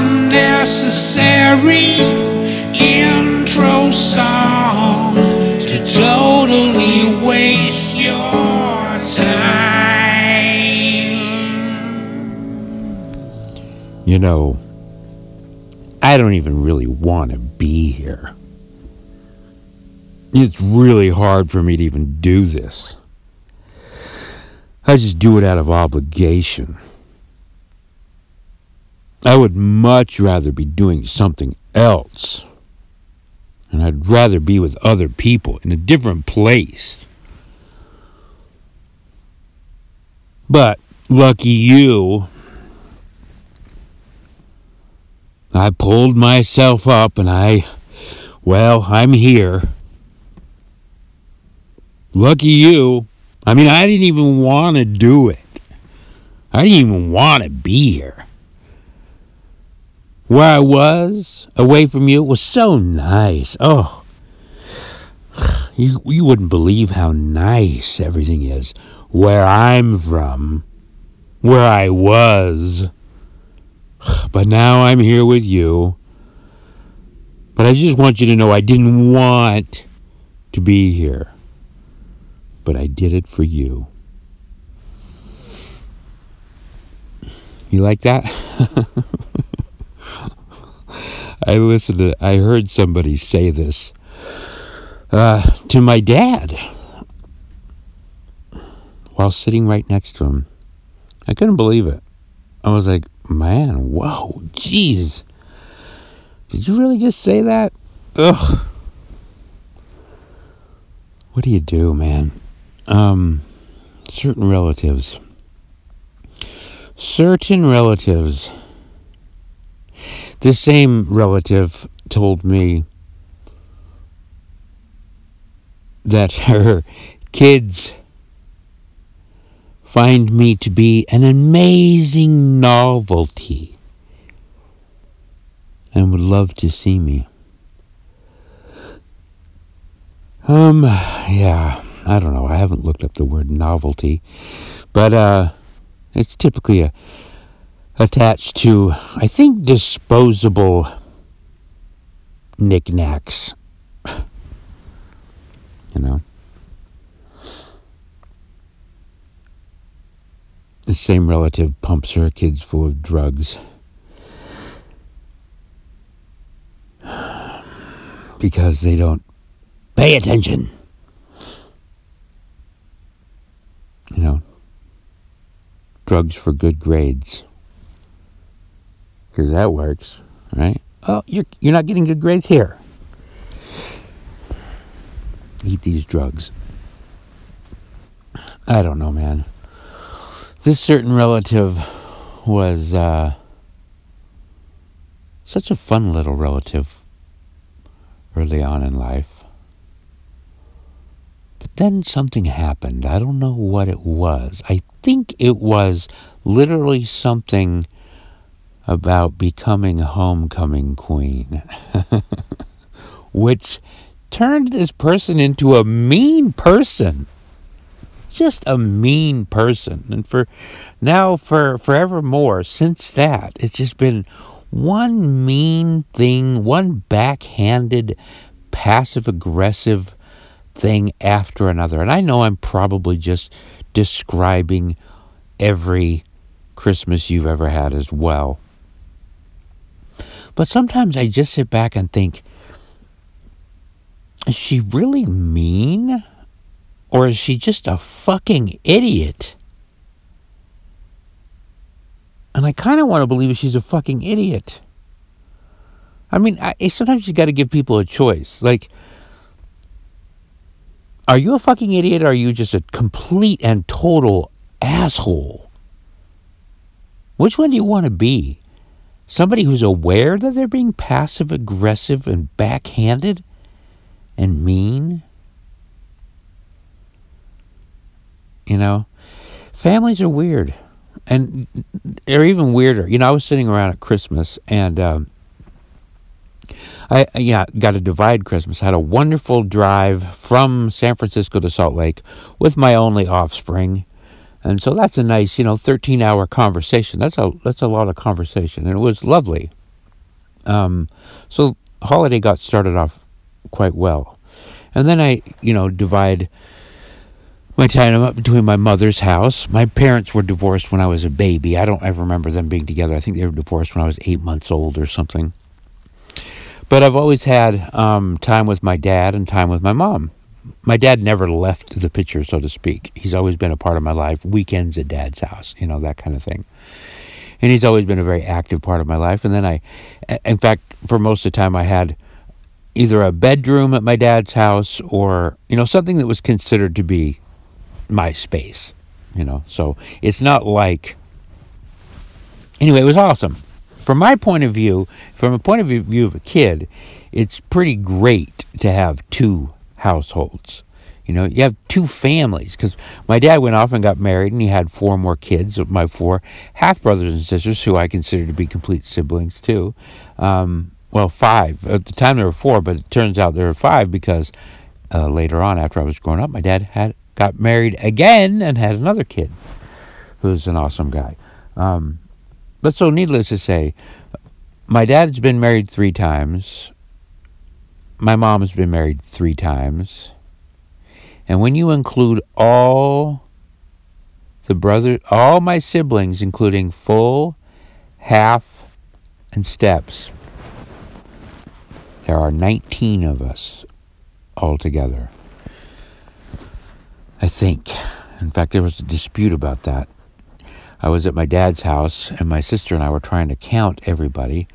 unnecessary intro song to totally waste your time. You know, I don't even really want to be here. It's really hard for me to even do this. I just do it out of obligation. I would much rather be doing something else. And I'd rather be with other people in a different place. But lucky you, I pulled myself up and I, well, I'm here. Lucky you. I mean, I didn't even want to do it. I didn't even want to be here. Where I was, away from you, was so nice. Oh, you, you wouldn't believe how nice everything is. Where I'm from, where I was. But now I'm here with you. But I just want you to know I didn't want to be here. But I did it for you. You like that? I listened to, I heard somebody say this uh, to my dad while sitting right next to him. I couldn't believe it. I was like, man, whoa, jeez. Did you really just say that? Ugh. What do you do, man? Um, certain relatives. Certain relatives. This same relative told me that her kids find me to be an amazing novelty and would love to see me. Um, yeah, I don't know. I haven't looked up the word novelty, but uh, it's typically a, attached to, I think, disposable knickknacks. you know? The same relative pumps her kids full of drugs. Because they don't pay attention. You know, drugs for good grades. Because that works, right? Oh, you're, you're not getting good grades here. Eat these drugs. I don't know, man. This certain relative was uh, such a fun little relative early on in life. But then something happened. I don't know what it was. I think it was literally something about becoming a homecoming queen, which turned this person into a mean person. Just a mean person. And for now, for forevermore, since that, it's just been one mean thing, one backhanded, passive aggressive thing after another. And I know I'm probably just describing every Christmas you've ever had as well. But sometimes I just sit back and think, is she really mean? Or is she just a fucking idiot? And I kind of want to believe she's a fucking idiot. I mean, I, eh, sometimes you got to give people a choice. Like, are you a fucking idiot or are you just a complete and total asshole? Which one do you want to be? Somebody who's aware that they're being passive aggressive and backhanded and mean? You know, families are weird. And they're even weirder. You know, I was sitting around at Christmas and um, I yeah got a divide Christmas. Had a wonderful drive from San Francisco to Salt Lake with my only offspring, and so that's a nice, you know, 13 hour conversation. That's a, that's a lot of conversation. And it was lovely. Um, so holiday got started off quite well, and then I, you know, divide my time up between my mother's house. My parents were divorced when I was a baby. I don't ever remember them being together. I think they were divorced when I was eight months old or something. But I've always had um, time with my dad and time with my mom. My dad never left the picture, so to speak. He's always been a part of my life. Weekends at dad's house, you know, that kind of thing. And he's always been a very active part of my life. And then I, in fact, for most of the time, I had either a bedroom at my dad's house or, you know, something that was considered to be my space, you know. So it's not like. Anyway, it was awesome. From my point of view, from a point of view of a kid, it's pretty great to have two households. You know, you have two families because my dad went off and got married and he had four more kids, my four half brothers and sisters, who I consider to be complete siblings too. Um, well, five. At the time there were four, but it turns out there were five because uh, later on, after I was growing up, my dad had got married again and had another kid who's an awesome guy. Um, but so, needless to say, my dad's been married three times. My mom's been married three times. And when you include all the brother, all my siblings, including full, half, and steps, there are 19 of us altogether. I think. In fact, there was a dispute about that. I was at my dad's house, and my sister and I were trying to count everybody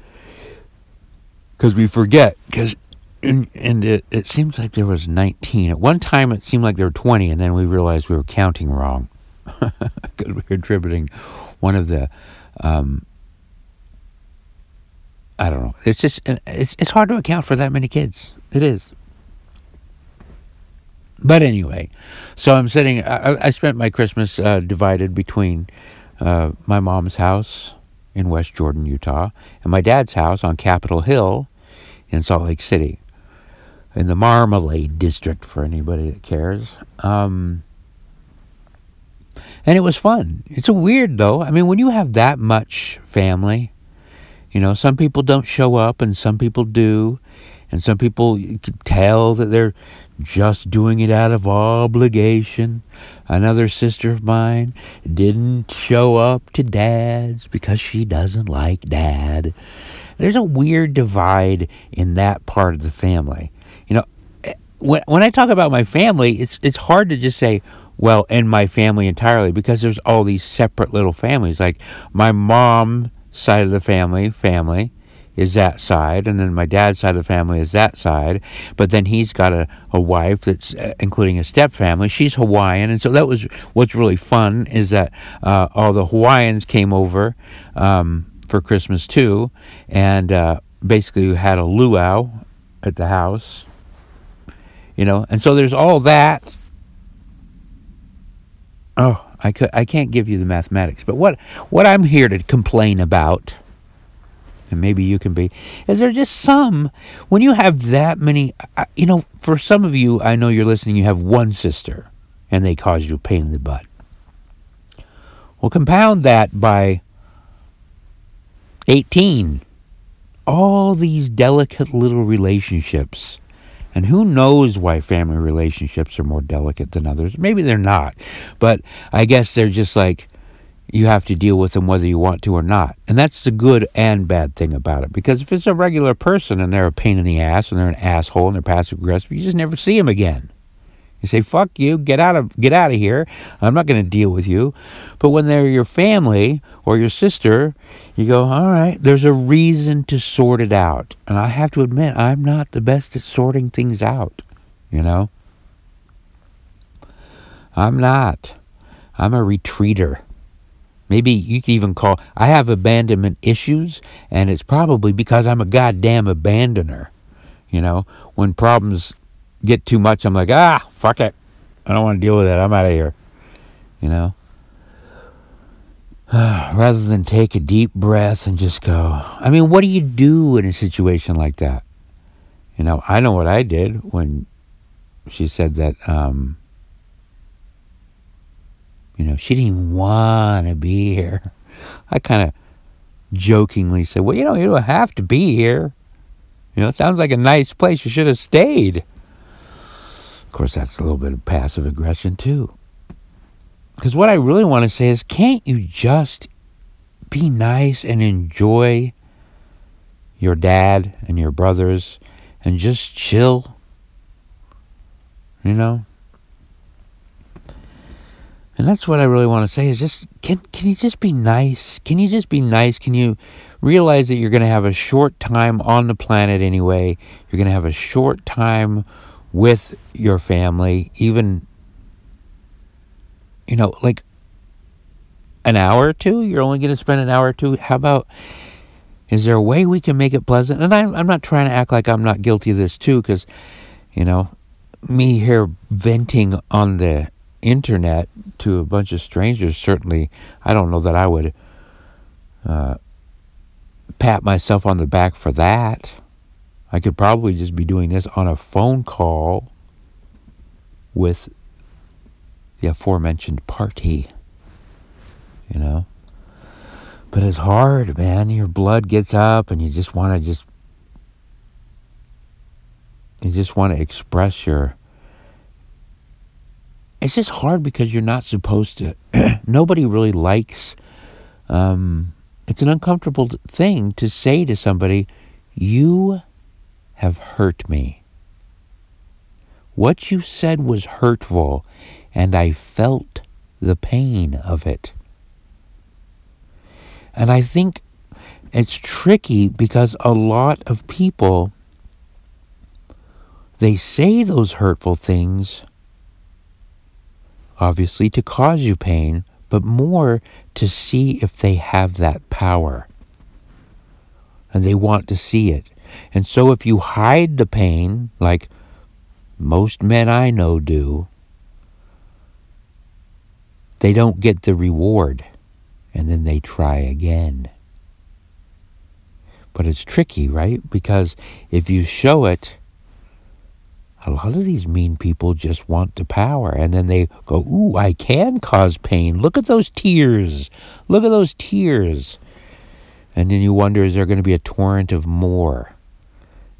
because we forget. Because and, and it, it seems like there was 19. At one time, it seemed like there were 20, and then we realized we were counting wrong because we were attributing one of the. Um, I don't know. It's just it's it's hard to account for that many kids. It is. But anyway, so I'm sitting. I, I spent my Christmas uh, divided between uh, my mom's house in West Jordan, Utah, and my dad's house on Capitol Hill in Salt Lake City, in the Marmalade District for anybody that cares. Um, and it was fun. It's a weird though. I mean, when you have that much family, you know, some people don't show up and some people do, and some people you can tell that they're just doing it out of obligation. Another sister of mine didn't show up to dad's because she doesn't like dad. There's a weird divide in that part of the family. When when I talk about my family, it's it's hard to just say, well, and my family entirely because there's all these separate little families. Like my mom side of the family, family, is that side, and then my dad's side of the family is that side. But then he's got a, a wife that's uh, including a step family. She's Hawaiian, and so that was what's really fun is that uh, all the Hawaiians came over um, for Christmas too, and uh, basically had a luau at the house. You know, and so there's all that. Oh, I could I can't give you the mathematics, but what what I'm here to complain about and maybe you can be, is there just some, when you have that many, you know, for some of you, I know you're listening, you have one sister and they cause you pain in the butt. Well, compound that by 18. All these delicate little relationships. And who knows why family relationships are more delicate than others? Maybe they're not. But I guess they're just like, you have to deal with them whether you want to or not. And that's the good and bad thing about it. Because if it's a regular person and they're a pain in the ass and they're an asshole and they're passive aggressive, you just never see them again. You say, fuck you, get out of get out of here. I'm not gonna deal with you. But when they're your family or your sister, you go, All right, there's a reason to sort it out. And I have to admit, I'm not the best at sorting things out, you know? I'm not. I'm a retreater. Maybe you could even call, I have abandonment issues, and it's probably because I'm a goddamn abandoner. You know, when problems get too much, I'm like, ah, fuck it. I don't want to deal with it. I'm out of here. You know? Rather than take a deep breath and just go, I mean, what do you do in a situation like that? You know, I know what I did when she said that, um, you know, she didn't want to be here. I kind of jokingly said, Well, you know, you don't have to be here. You know, it sounds like a nice place. You should have stayed. Course, that's a little bit of passive aggression, too. Because what I really want to say is, can't you just be nice and enjoy your dad and your brothers and just chill? You know? And that's what I really want to say is just can can you just be nice? Can you just be nice? Can you realize that you're going to have a short time on the planet anyway? You're going to have a short time with your family, even you know, like an hour or two. You're only going to spend an hour or two. How about is there a way we can make it pleasant? And I'm I'm not trying to act like I'm not guilty of this too, because you know, me here venting on the internet to a bunch of strangers, certainly, I don't know that I would uh, pat myself on the back for that. I could probably just be doing this on a phone call with the aforementioned party, you know. But it's hard, man. Your blood gets up and you just want to just you just want to express your it's just hard because you're not supposed to. Nobody really likes. Um, it's an uncomfortable thing to say to somebody, "You have hurt me. What you said was hurtful, and I felt the pain of it." And I think it's tricky because a lot of people they say those hurtful things obviously to cause you pain, but more to see if they have that power. And they want to see it. And so if you hide the pain, like most men I know do, they don't get the reward. And then they try again. But it's tricky, right? Because if you show it, a lot of these mean people just want the power and then they go ooh i can cause pain look at those tears look at those tears and then you wonder is there going to be a torrent of more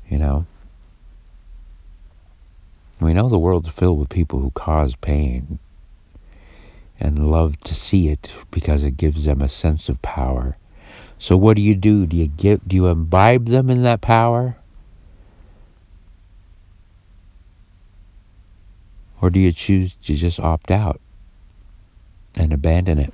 you know? We know the world's filled with people who cause pain and love to see it because it gives them a sense of power. So what do you do? Do you give do you imbibe them in that power? Or do you choose to just opt out and abandon it?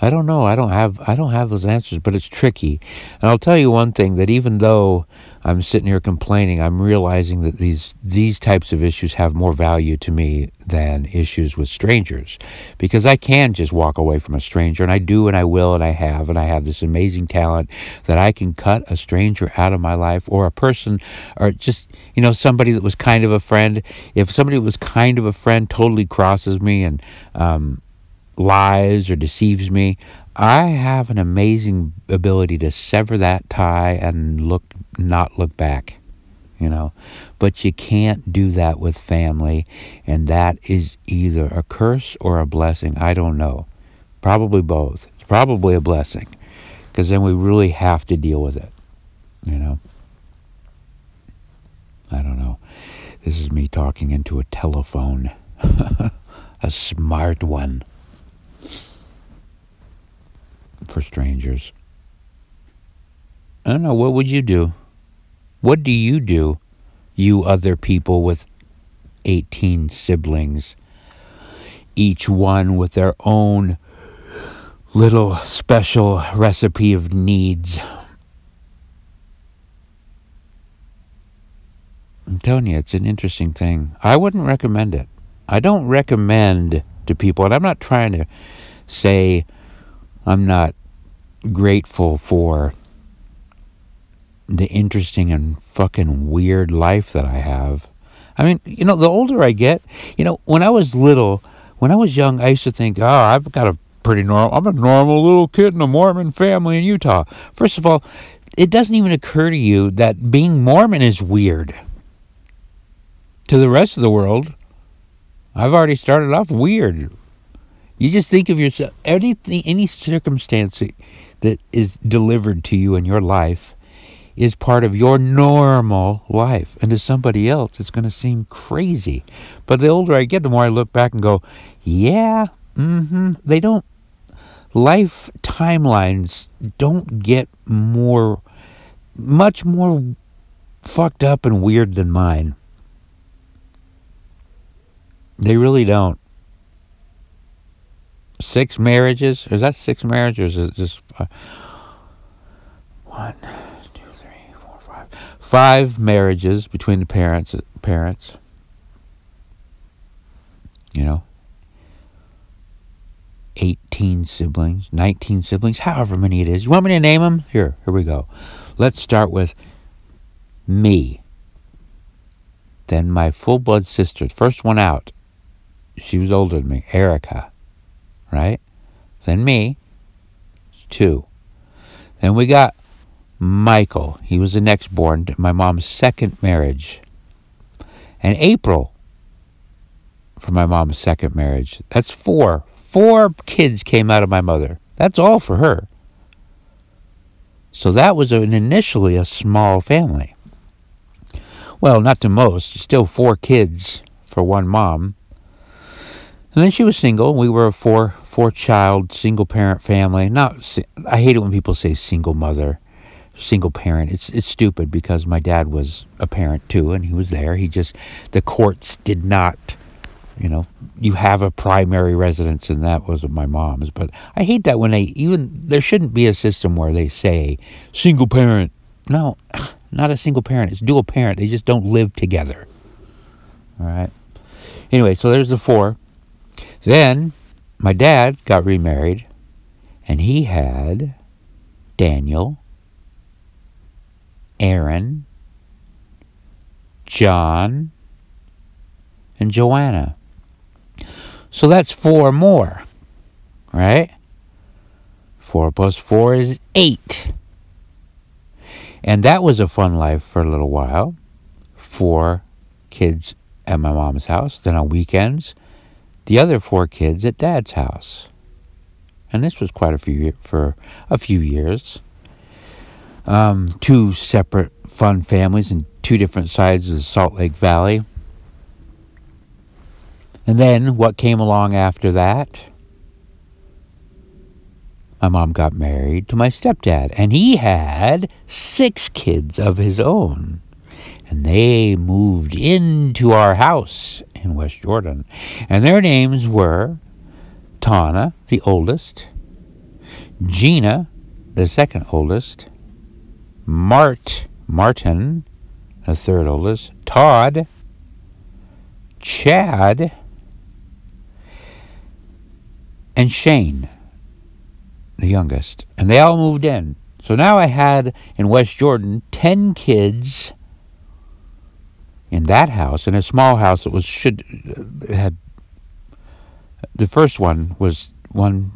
I don't know. I don't have I don't have those answers, but it's tricky. And I'll tell you one thing that even though I'm sitting here complaining, I'm realizing that these these types of issues have more value to me than issues with strangers because I can just walk away from a stranger and I do and I will and I have and I have this amazing talent that I can cut a stranger out of my life or a person or just you know somebody that was kind of a friend if somebody was kind of a friend totally crosses me and um lies or deceives me, I have an amazing ability to sever that tie and look not look back, you know. But you can't do that with family, and that is either a curse or a blessing. I don't know. Probably both. It's probably a blessing because then we really have to deal with it, you know. I don't know. This is me talking into a telephone, a smart one for strangers. I don't know. What would you do? What do you do, you other people with 18 siblings, each one with their own little special recipe of needs? I'm telling you, it's an interesting thing. I wouldn't recommend it. I don't recommend to people, and I'm not trying to say I'm not grateful for the interesting and fucking weird life that I have. I mean, you know, the older I get, you know, when I was little, when I was young, I used to think, oh, I've got a pretty normal, I'm a normal little kid in a Mormon family in Utah. First of all, it doesn't even occur to you that being Mormon is weird. To the rest of the world, I've already started off weird. You just think of yourself, anything, any circumstance that is delivered to you in your life is part of your normal life. And to somebody else, it's going to seem crazy. But the older I get, the more I look back and go, yeah, mm-hmm. They don't, life timelines don't get more, much more fucked up and weird than mine. They really don't. Six marriages? Is that six marriages? Or is it just one, two, three, four, five? Five marriages between the parents. Parents. You know. 18 siblings, 19 siblings, however many it is. You want me to name them? Here, here we go. Let's start with me. Then my full blood sister, first one out. She was older than me, Erica right? Then me, two. Then we got Michael. He was the next born, my mom's second marriage. And April for my mom's second marriage. That's four. Four kids came out of my mother. That's all for her. So that was an initially a small family. Well, not to most, still four kids for one mom. And then she was single. We were a four four child single parent family. Not I hate it when people say single mother, single parent. It's it's stupid because my dad was a parent too, and he was there. He just the courts did not. You know, you have a primary residence, and that was my mom's. But I hate that when they even there shouldn't be a system where they say single parent. No, not a single parent. It's dual parent. They just don't live together. All right. Anyway, so there's the four. Then my dad got remarried, and he had Daniel, Aaron, John, and Joanna. So that's four more, right? Four plus four is eight. And that was a fun life for a little while. Four kids at my mom's house. Then on weekends, the other four kids at Dad's house. And this was quite a few for a few years. Um, two separate fun families in two different sides of the Salt Lake Valley. And then what came along after that? My mom got married to my stepdad, and he had six kids of his own. And they moved into our house in West Jordan. And their names were Tana, the oldest, Gina, the second oldest, Mart, Martin, the third oldest, Todd, Chad, and Shane, the youngest. And they all moved in. So now I had in West Jordan 10 kids in that house, in a small house that was should had the first one was one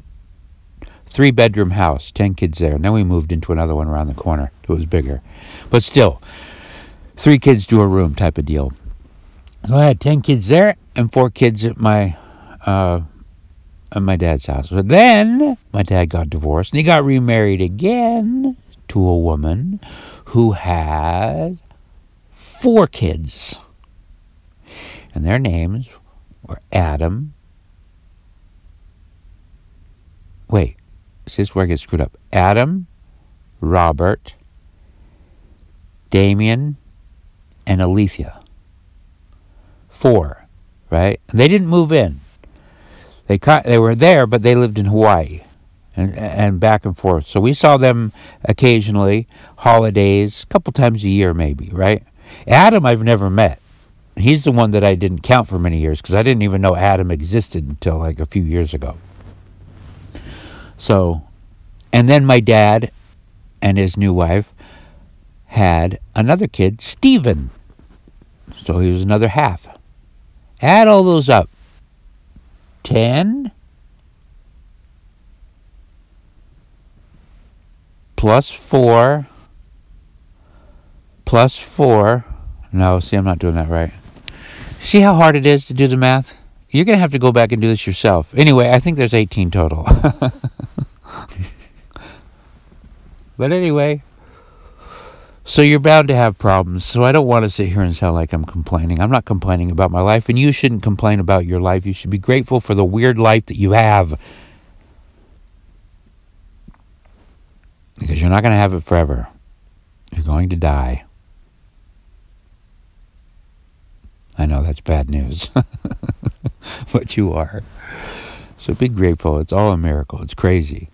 three bedroom house, ten kids there, and then we moved into another one around the corner. It was bigger, but still, three kids to a room type of deal. So I had ten kids there and four kids at my uh, at my dad's house. But then my dad got divorced and he got remarried again to a woman who had four kids. And their names were Adam. Wait, this is where I get screwed up. Adam, Robert, Damien, and Alethea. Four, right? They didn't move in. They they were there, but they lived in Hawaii, and and back and forth. So we saw them occasionally, holidays, a couple times a year, maybe, right? Adam, I've never met. He's the one that I didn't count for many years because I didn't even know Adam existed until like a few years ago. So, and then my dad and his new wife had another kid, Stephen. So he was another half. Add all those up. 10 plus 4 plus 4. No, see, I'm not doing that right. See how hard it is to do the math? You're going to have to go back and do this yourself. Anyway, I think there's 18 total. But anyway, so you're bound to have problems. So I don't want to sit here and sound like I'm complaining. I'm not complaining about my life, and you shouldn't complain about your life. You should be grateful for the weird life that you have. Because you're not going to have it forever. You're going to die. I know that's bad news, but you are. So be grateful. It's all a miracle. It's crazy.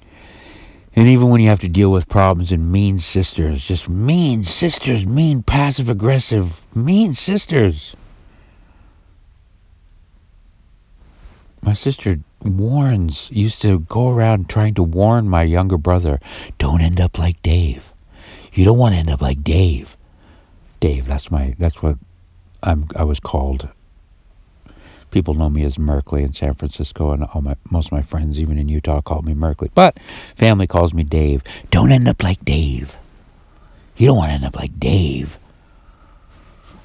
And even when you have to deal with problems and mean sisters, just mean sisters, mean passive aggressive, mean sisters. My sister warns, used to go around trying to warn my younger brother, don't end up like Dave. You don't want to end up like Dave. Dave, that's my that's what I'm I was called. People know me as Merkley in San Francisco, and all my most of my friends, even in Utah, call me Merkley. But family calls me Dave. Don't end up like Dave. You don't want to end up like Dave.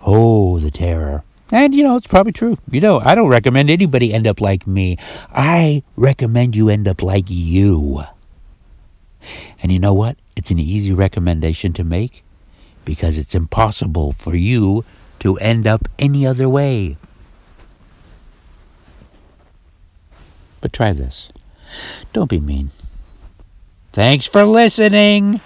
Oh, the terror. And you know, it's probably true. You know, I don't recommend anybody end up like me. I recommend you end up like you. And you know what? It's an easy recommendation to make because it's impossible for you to end up any other way. But try this. Don't be mean. Thanks for listening.